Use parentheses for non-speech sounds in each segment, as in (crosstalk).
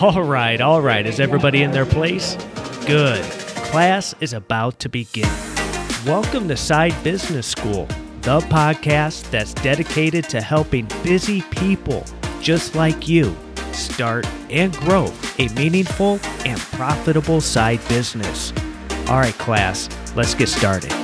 All right, all right. Is everybody in their place? Good. Class is about to begin. Welcome to Side Business School, the podcast that's dedicated to helping busy people just like you start and grow a meaningful and profitable side business. All right, class, let's get started.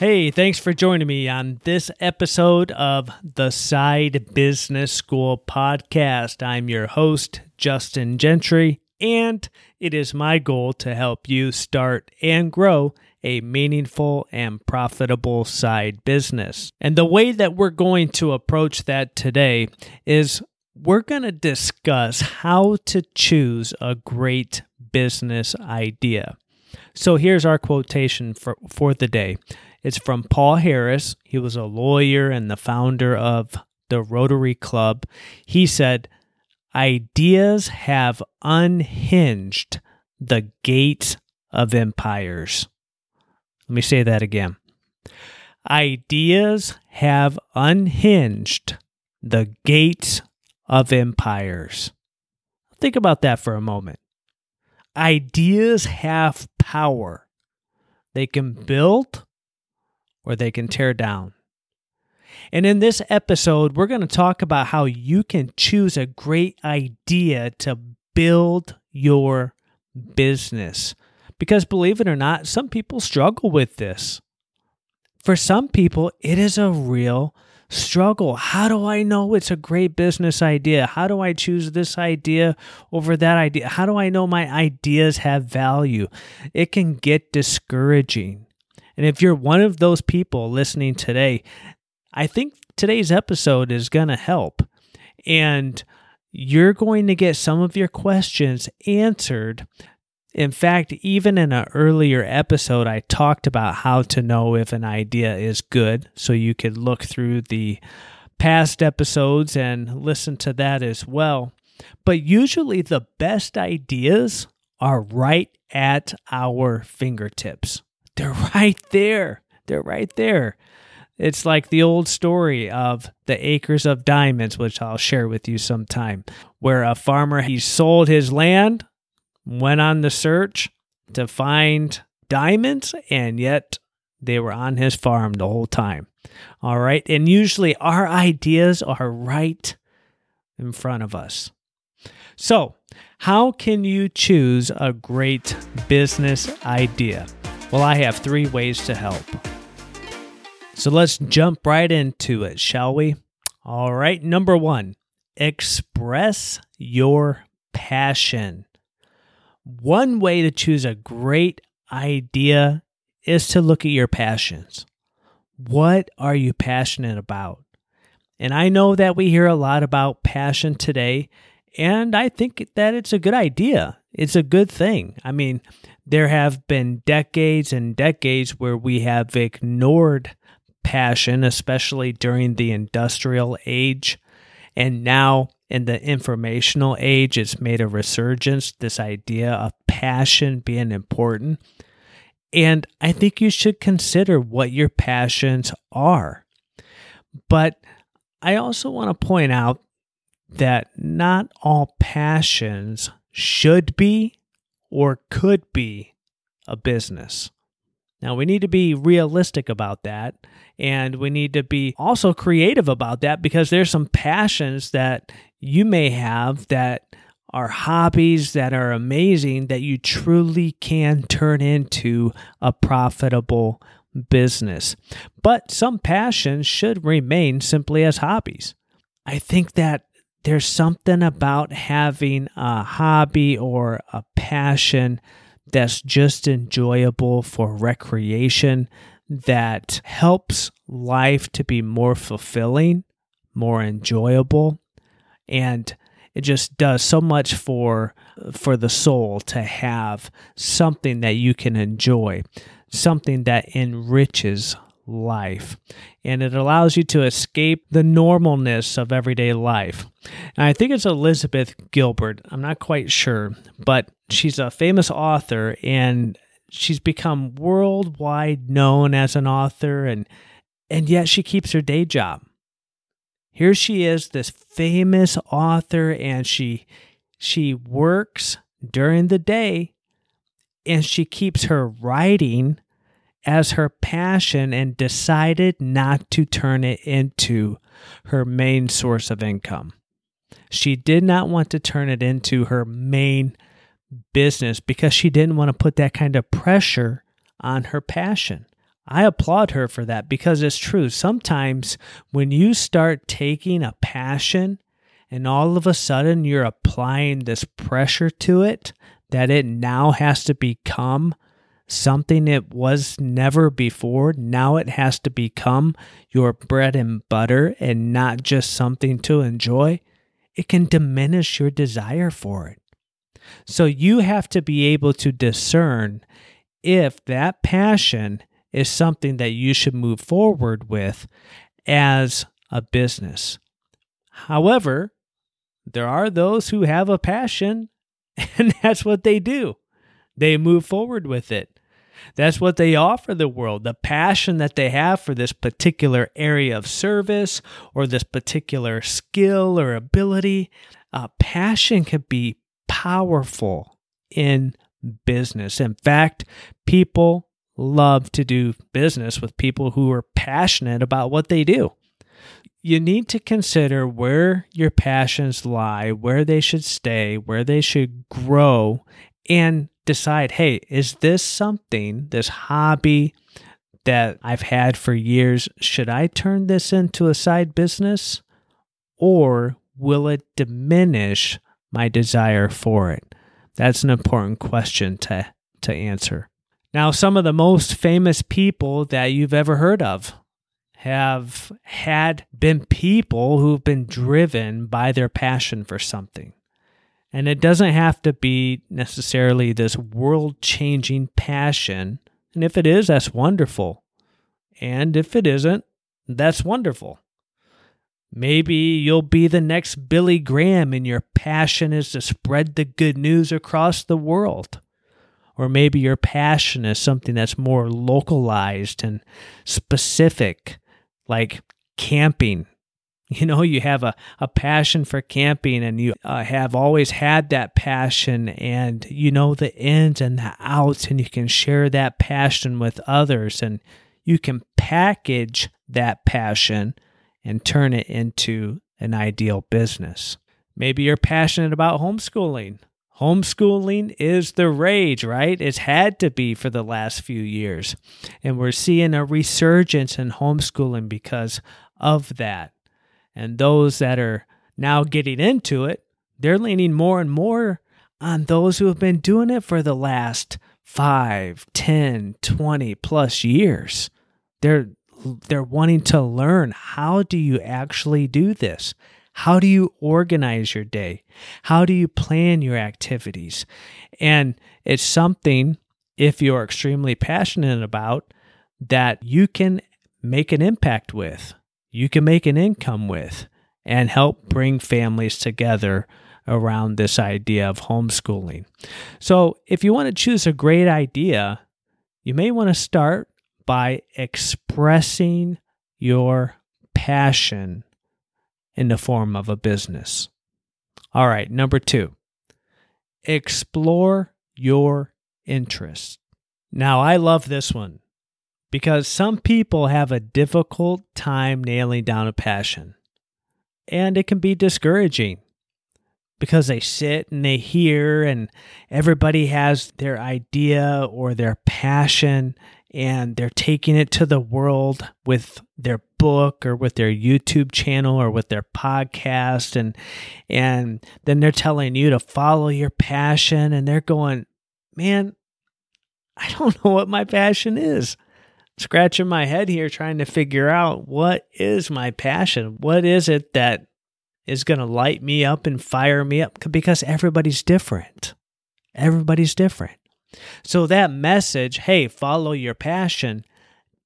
Hey, thanks for joining me on this episode of the Side Business School podcast. I'm your host, Justin Gentry, and it is my goal to help you start and grow a meaningful and profitable side business. And the way that we're going to approach that today is we're going to discuss how to choose a great business idea. So here's our quotation for, for the day. It's from Paul Harris. He was a lawyer and the founder of the Rotary Club. He said, Ideas have unhinged the gates of empires. Let me say that again. Ideas have unhinged the gates of empires. Think about that for a moment. Ideas have power. They can build or they can tear down. And in this episode, we're going to talk about how you can choose a great idea to build your business. Because believe it or not, some people struggle with this. For some people, it is a real struggle. How do I know it's a great business idea? How do I choose this idea over that idea? How do I know my ideas have value? It can get discouraging. And if you're one of those people listening today, I think today's episode is going to help. And you're going to get some of your questions answered. In fact, even in an earlier episode, I talked about how to know if an idea is good. So you could look through the past episodes and listen to that as well. But usually, the best ideas are right at our fingertips. They're (laughs) right there. They're right there. It's like the old story of the acres of diamonds, which I'll share with you sometime, where a farmer he sold his land, went on the search to find diamonds, and yet they were on his farm the whole time. All right. And usually our ideas are right in front of us. So, how can you choose a great business idea? Well, I have three ways to help. So let's jump right into it, shall we? All right, number one, express your passion. One way to choose a great idea is to look at your passions. What are you passionate about? And I know that we hear a lot about passion today, and I think that it's a good idea. It's a good thing. I mean, there have been decades and decades where we have ignored passion, especially during the industrial age. And now in the informational age, it's made a resurgence, this idea of passion being important. And I think you should consider what your passions are. But I also want to point out that not all passions should be or could be a business. Now, we need to be realistic about that. And we need to be also creative about that because there's some passions that you may have that are hobbies that are amazing that you truly can turn into a profitable business. But some passions should remain simply as hobbies. I think that there's something about having a hobby or a passion that's just enjoyable for recreation that helps life to be more fulfilling, more enjoyable, and it just does so much for for the soul to have something that you can enjoy, something that enriches life. And it allows you to escape the normalness of everyday life. And I think it's Elizabeth Gilbert. I'm not quite sure, but she's a famous author and she's become worldwide known as an author and and yet she keeps her day job. Here she is, this famous author, and she she works during the day and she keeps her writing as her passion and decided not to turn it into her main source of income. She did not want to turn it into her main business because she didn't want to put that kind of pressure on her passion. I applaud her for that because it's true. Sometimes when you start taking a passion and all of a sudden you're applying this pressure to it that it now has to become something it was never before. Now it has to become your bread and butter and not just something to enjoy. It can diminish your desire for it. So you have to be able to discern if that passion is something that you should move forward with as a business. However, there are those who have a passion (laughs) and that's what they do. They move forward with it. That's what they offer the world the passion that they have for this particular area of service or this particular skill or ability. Uh, passion can be powerful in business. In fact, people love to do business with people who are passionate about what they do. You need to consider where your passions lie, where they should stay, where they should grow, and decide hey, is this something, this hobby that I've had for years, should I turn this into a side business or will it diminish my desire for it? That's an important question to, to answer. Now, some of the most famous people that you've ever heard of have had been people who've been driven by their passion for something. And it doesn't have to be necessarily this world changing passion. And if it is, that's wonderful. And if it isn't, that's wonderful. Maybe you'll be the next Billy Graham and your passion is to spread the good news across the world. Or maybe your passion is something that's more localized and specific, like camping. (laughs) You know, you have a, a passion for camping and you uh, have always had that passion and you know the ins and the outs, and you can share that passion with others and you can package that passion and turn it into an ideal business. Maybe you're passionate about homeschooling. Homeschooling is the rage, right? It's had to be for the last few years. And we're seeing a resurgence in homeschooling because of that. And those that are now getting into it, they're leaning more and more on those who have been doing it for the last 5, 10, 20 plus years. They're they're wanting to learn how do you actually do this? How do you organize your day? How do you plan your activities? And it's something, if you're extremely passionate about, that you can make an impact with, you can make an income with, and help bring families together around this idea of homeschooling. So, if you want to choose a great idea, you may want to start by expressing your passion in the form of a business. All right, number two, explore your interests. Now, I love this one because some people have a difficult time nailing down a passion, and it can be discouraging because they sit and they hear, and everybody has their idea or their passion, and they're taking it to the world with their book or with their YouTube channel or with their podcast. And and then they're telling you to follow your passion and they're going man I don't (laughs) know what my passion is scratching my head here trying to figure out what is my passion what is it that is going to light me up and fire me up because everybody's different everybody's different so that message, hey, follow your passion,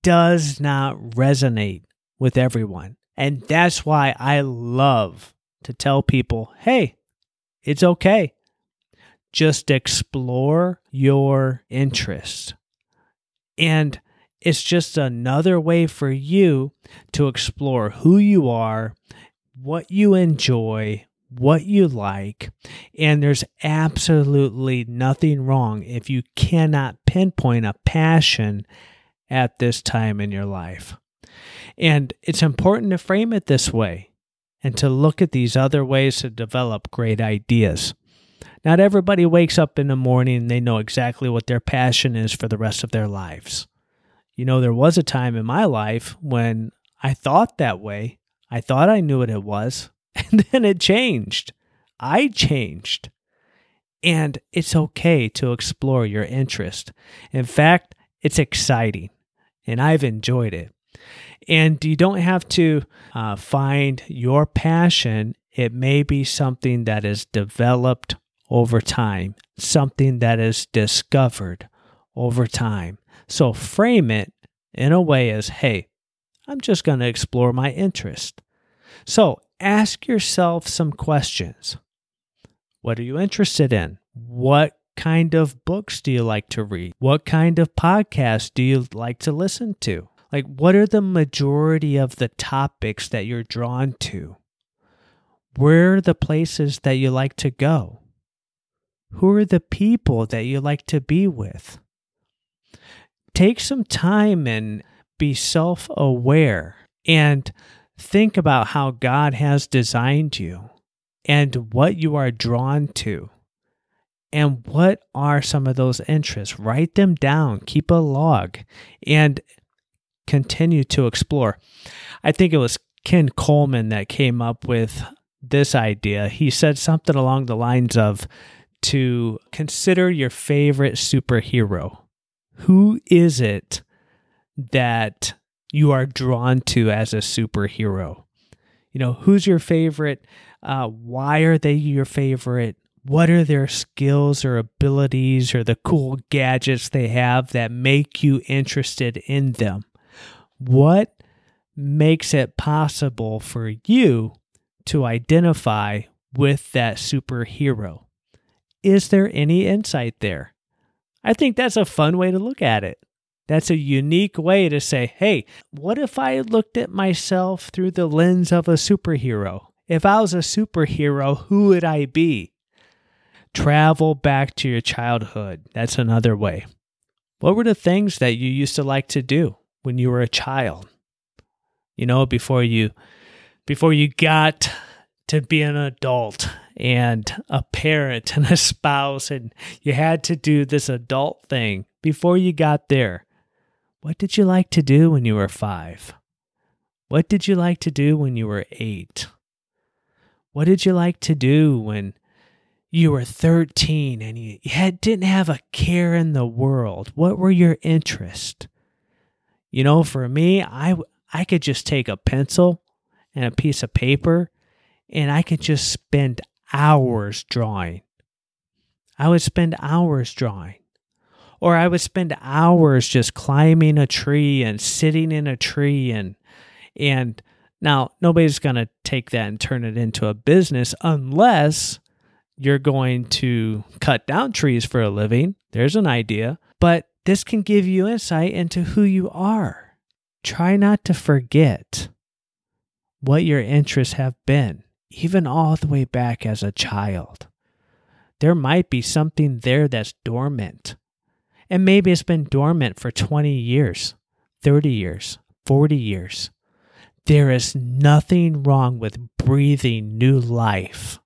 does not resonate with everyone. And that's why I love to tell people, hey, it's okay. Just explore your interests. And it's just another way for you to explore who you are, what you enjoy, what you like, and there's absolutely nothing wrong if you cannot pinpoint a passion at this time in your life. And it's important to frame it this way and to look at these other ways to develop great ideas. Not everybody wakes up in the morning and they know exactly what their passion is for the rest of their lives. You know, there was a time in my life when I thought that way. I thought I knew what it was, (laughs) and then it changed. I changed. And it's okay to explore your interest. In fact, it's exciting, and I've enjoyed it. And you don't have to uh, find your passion. It may be something that is developed over time, something that is discovered over time. So frame it in a way as hey, I'm just going to explore my interest. So ask yourself some questions. What are you interested in? What kind of books do you like to read? What kind of podcasts do you like to listen to? Like, what are the majority of the topics that you're drawn to? Where are the places that you like to go? Who are the people that you like to be with? Take some time and be self aware and think about how God has designed you and what you are drawn to. And what are some of those interests? Write them down, keep a log, and continue to explore. I think it was Ken Coleman that came up with this idea. He said something along the lines of to consider your favorite superhero. Who is it that you are drawn to as a superhero? You know, who's your favorite? Uh, why are they your favorite? What are their skills or abilities or the cool gadgets they have that make you interested in them? What makes it possible for you to identify with that superhero? Is there any insight there? I think that's a fun way to look at it. That's a unique way to say, hey, what if I looked at myself through the lens of a superhero? If I was a superhero, who would I be? Travel back to your childhood. That's another way. What were the things that you used to like to do when you were a child? You know, before you before you got to be an adult and a parent and a spouse and you had to do this adult thing before you got there what did you like to do when you were five? What did you like to do when you were eight? What did you like to do when you were 13 and you had, didn't have a care in the world? What were your interests? You know, for me, I, I could just take a pencil and a piece of paper and I could just spend hours drawing. I would spend hours drawing. Or I would spend hours just climbing a tree and sitting in a tree and and now nobody's going to take that and turn it into a business unless you're going to cut down trees for a living. There's an idea, but this can give you insight into who you are. Try not to forget what your interests have been, even all the way back as a child. There might be something there that's dormant and maybe it's been dormant for 20 years, 30 years, 40 years. There is nothing wrong with breathing new life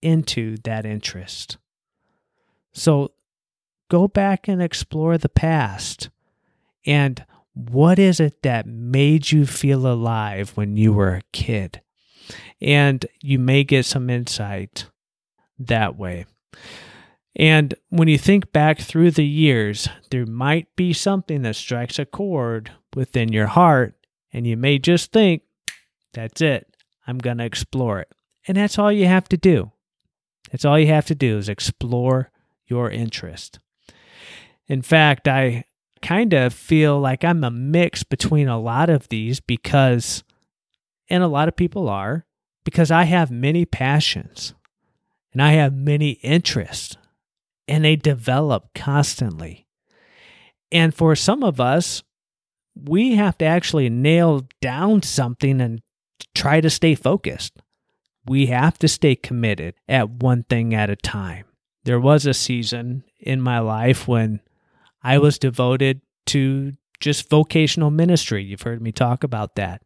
into that interest. So go back and explore the past. And what is it that made you feel alive when you were a kid? And you may get some insight that way. And when you think back through the years, there might be something that strikes a chord within your heart, and you may just think, that's it, I'm going to explore it. And that's all you have to do. That's all you have to do is explore your interest. In fact, I kind of feel like I'm a mix between a lot of these because, and a lot of people are, because I have many passions and I have many interests and they develop constantly. And for some of us, we have to actually nail down something and try to stay focused. We have to stay committed at one thing at a time. There was a season in my life when I was devoted to just vocational ministry. You've heard me talk about that.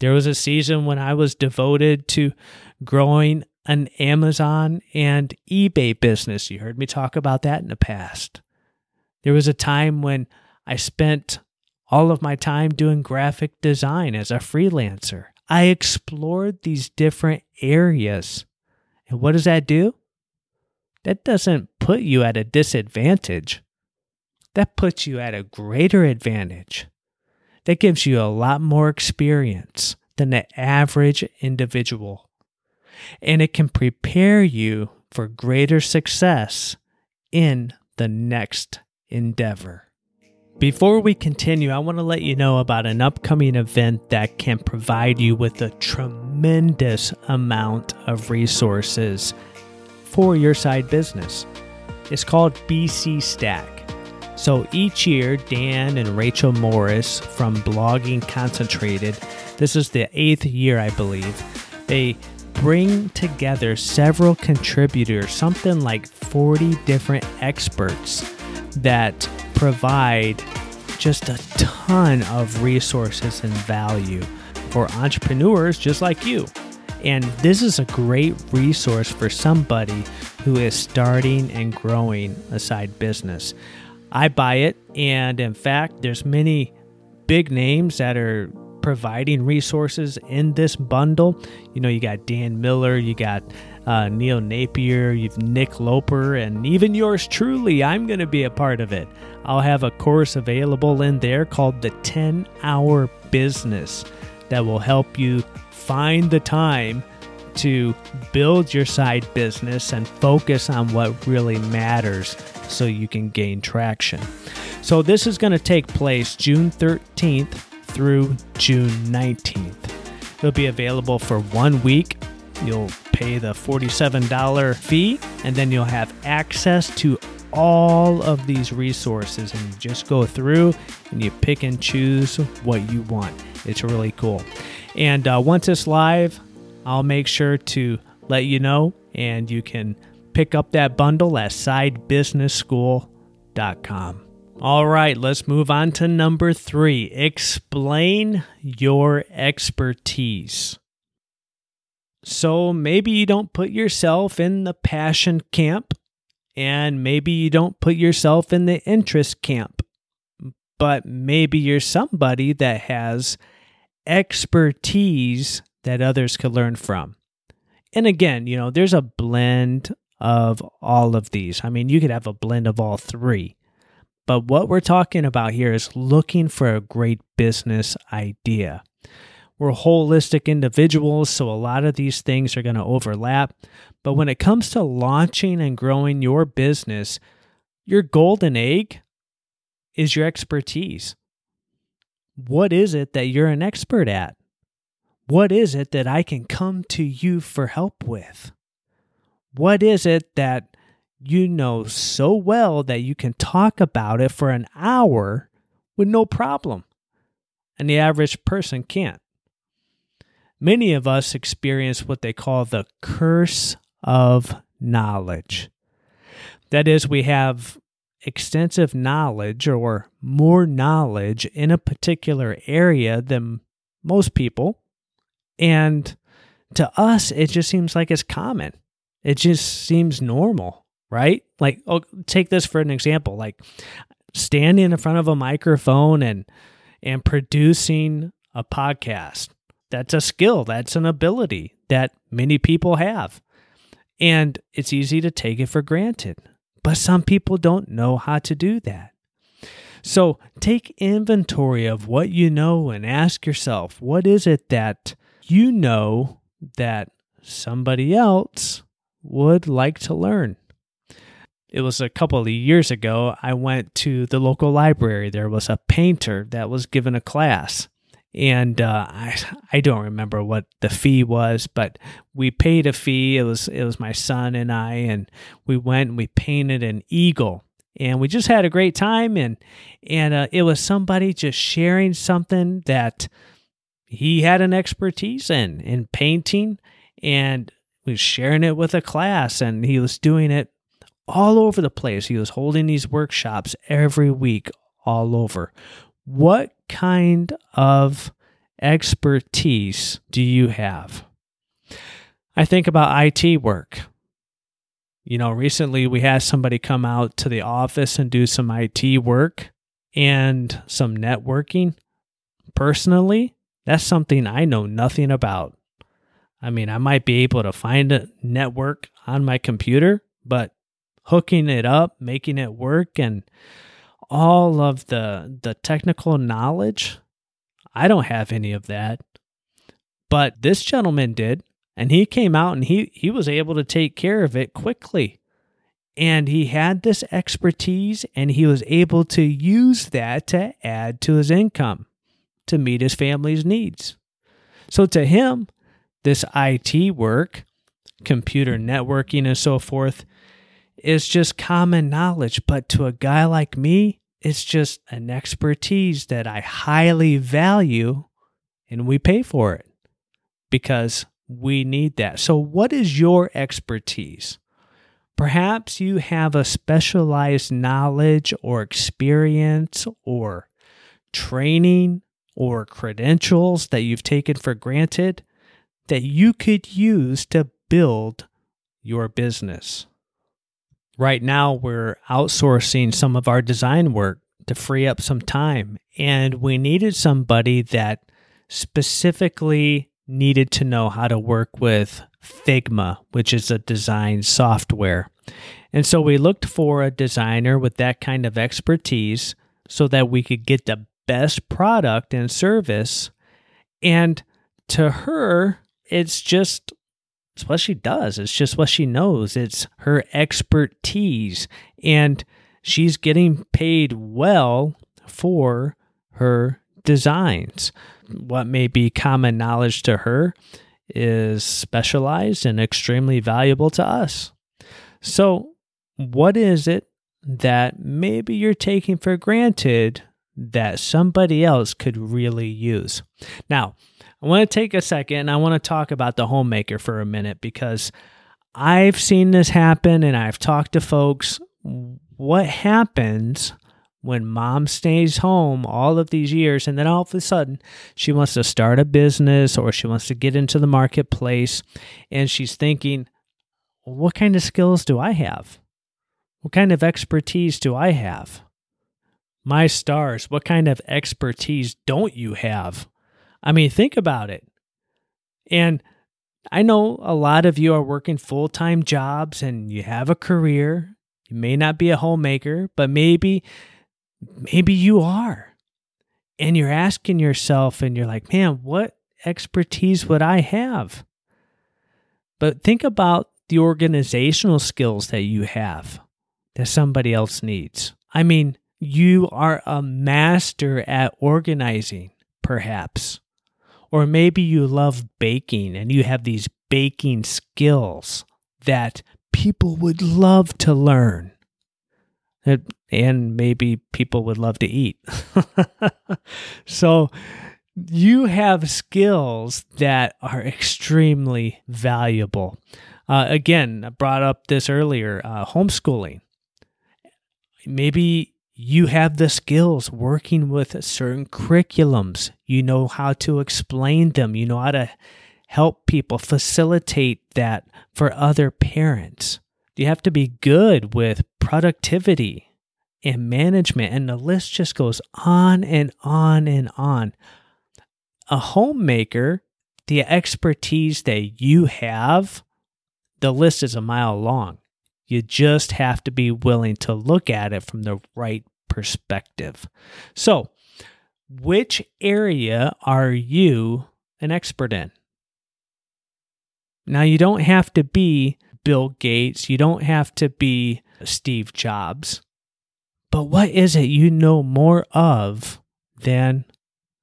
There was a season when I was devoted to growing an Amazon and eBay business. You heard me talk about that in the past. There was a time when I spent all of my time doing graphic design as a freelancer. I explored these different areas. And what does that do? That doesn't put you at a disadvantage. That puts you at a greater advantage. That gives you a lot more experience than the average individual. And it can prepare you for greater success in the next endeavor. Before we continue, I want to let you know about an upcoming event that can provide you with a tremendous amount of resources for your side business. It's called BC Stack. So each year, Dan and Rachel Morris from Blogging Concentrated, this is the eighth year, I believe, they bring together several contributors, something like 40 different experts that provide just a ton of resources and value for entrepreneurs just like you. And this is a great resource for somebody who is starting and growing a side business. I buy it, and in fact, there's many big names that are providing resources in this bundle. You know, you got Dan Miller, you got uh, Neil Napier, you've Nick Loper, and even yours truly. I'm going to be a part of it. I'll have a course available in there called the 10 Hour Business that will help you find the time to build your side business and focus on what really matters so you can gain traction. So, this is going to take place June 13th through June 19th. It'll be available for one week You'll pay the $47 fee, and then you'll have access to all of these resources. And you just go through and you pick and choose what you want. It's really cool. And uh, once it's live, I'll make sure to let you know, and you can pick up that bundle at sidebusinessschool.com. All right, let's move on to number three. Explain your expertise. So maybe you don't put yourself in the passion camp, and maybe you don't put yourself in the interest camp, but maybe you're somebody that has expertise that others could learn from. And again, you know, there's a blend of all of these. I mean, you could have a blend of all three. But what we're talking about here is looking for a great business idea. We're holistic individuals, so a lot of these things are going to overlap. But when it comes to launching and growing your business, your golden egg is your expertise. What is it that you're an expert at? What is it that I can come to you for help with? What is it that you know so well that you can talk about it for an hour with no problem? And the average person can't many of us experience what they call the curse of knowledge. That is, we have extensive knowledge or more knowledge in a particular area than most people. And to us, it just seems like it's common. It just seems normal, right? Like, oh, take this for an example like standing in front of a microphone and and producing a podcast that's a skill, that's an ability that many people have. And it's easy to take it for granted. But some people don't know how to do that. So take inventory of what you know and ask yourself what is it that you know that somebody else would like to learn? It was a couple of years ago. I went to the local library. There was a painter that was given a class and uh, I I don't remember what the fee was, but we paid a fee. It was it was my son and I, and we went and we painted an eagle, and we just had a great time. And and uh, it was somebody just sharing something that he had an expertise in in painting and was sharing it with a class and he was doing it all over the place. He was holding these workshops every week all over. What kind of expertise do you have? I think about IT work. You know, recently we had somebody come out to the office and do some IT work and some networking. Personally, that's something I know nothing about. I mean, I might be able to find a network on my computer, but hooking it up, making it work, and all of the the technical knowledge, I don't have any of that. But this gentleman did, and he came out and he he was able to take care of it quickly. And he had this expertise and he was able to use that to add to his income to meet his family's needs. So to him, this IT work, computer networking, and so forth, is just common knowledge. But to a guy like me, it's just an expertise that I highly value and we pay for it because we need that. So, what is your expertise? Perhaps you have a specialized knowledge or experience or training or credentials that you've taken for granted that you could use to build your business. Right now, we're outsourcing some of our design work to free up some time, and we needed somebody that specifically needed to know how to work with Figma, which is a design software. And so we looked for a designer with that kind of expertise so that we could get the best product and service. And to her, it's just it's what she does. It's just what she knows. It's her expertise. And she's getting paid well for her designs. What may be common knowledge to her is specialized and extremely valuable to us. So, what is it that maybe you're taking for granted that somebody else could really use? Now, I want to take a second and I want to talk about the homemaker for a minute because I've seen this happen and I've talked to folks. What happens when mom stays home all of these years and then all of a sudden she wants to start a business or she wants to get into the marketplace and she's thinking, what kind of skills do I have? What kind of expertise do I have? My stars, what kind of expertise don't you have? I mean, think about it. And I know a lot of you are working full time jobs and you have a career. You may not be a homemaker, but maybe, maybe you are. And you're asking yourself, and you're like, man, what expertise would I have? But think about the organizational skills that you have that somebody else needs. I mean, you are a master at organizing, perhaps. Or maybe you love baking and you have these baking skills that people would love to learn. And maybe people would love to eat. (laughs) so you have skills that are extremely valuable. Uh, again, I brought up this earlier uh, homeschooling. Maybe you have the skills working with certain curriculums. You know how to explain them. You know how to help people facilitate that for other parents. You have to be good with productivity and management, and the list just goes on and on and on. A homemaker, the expertise that you have, the list is a mile long. You just have to be willing to look at it from the right perspective. So, which area are you an expert in? Now, you don't have to be Bill Gates, you don't have to be Steve Jobs, but what is it you know more of than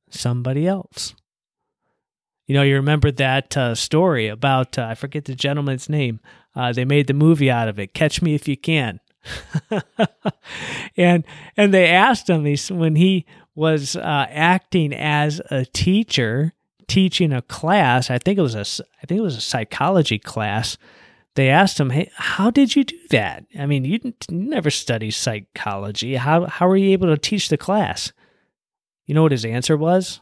somebody else? You know, you remember that uh, story about, uh, I forget the gentleman's name. Uh, they made the movie out of it, Catch Me If You Can. (laughs) and and they asked him when he was uh, acting as a teacher teaching a class. I think it was a I think it was a psychology class. They asked him, "Hey, how did you do that? I mean, you, never studied psychology. How how were you able to teach the class?" You know what his answer was?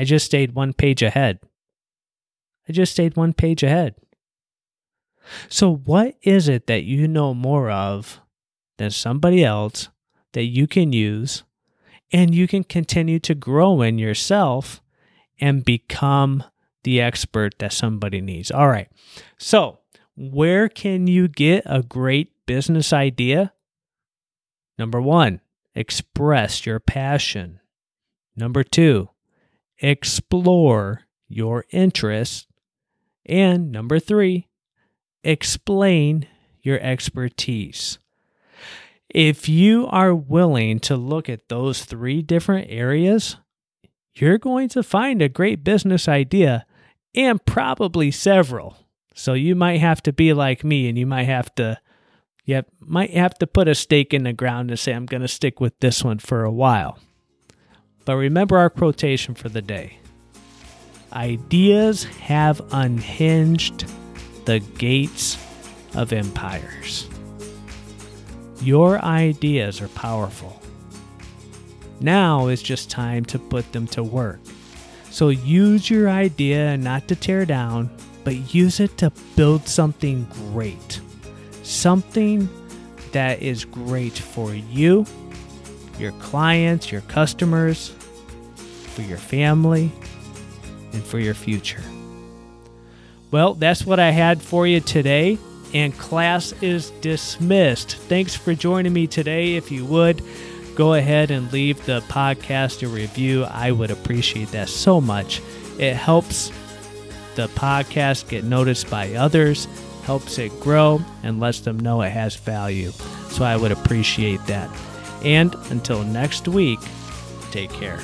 I just stayed one page ahead. I just stayed one page ahead. So, what is it that you know more of than somebody else that you can use and you can continue to grow in yourself and become the expert that somebody needs? All right. So, where can you get a great business idea? Number one, express your passion. Number two, explore your interests. And number three, explain your expertise. If you are willing to look at those three different areas, you're going to find a great business idea and probably several. So you might have to be like me and you might have to you might have to put a stake in the ground and say I'm going to stick with this one for a while. But remember our quotation for the day. Ideas have unhinged the gates of empires. Your ideas are powerful. Now is just time to put them to work. So use your idea not to tear down, but use it to build something great. Something that is great for you, your clients, your customers, for your family, and for your future. Well, that's what I had for you today, and class is dismissed. Thanks for joining me today. If you would, go ahead and leave the podcast a review. I would appreciate that so much. It helps the podcast get noticed by others, helps it grow, and lets them know it has value. So I would appreciate that. And until next week, take care.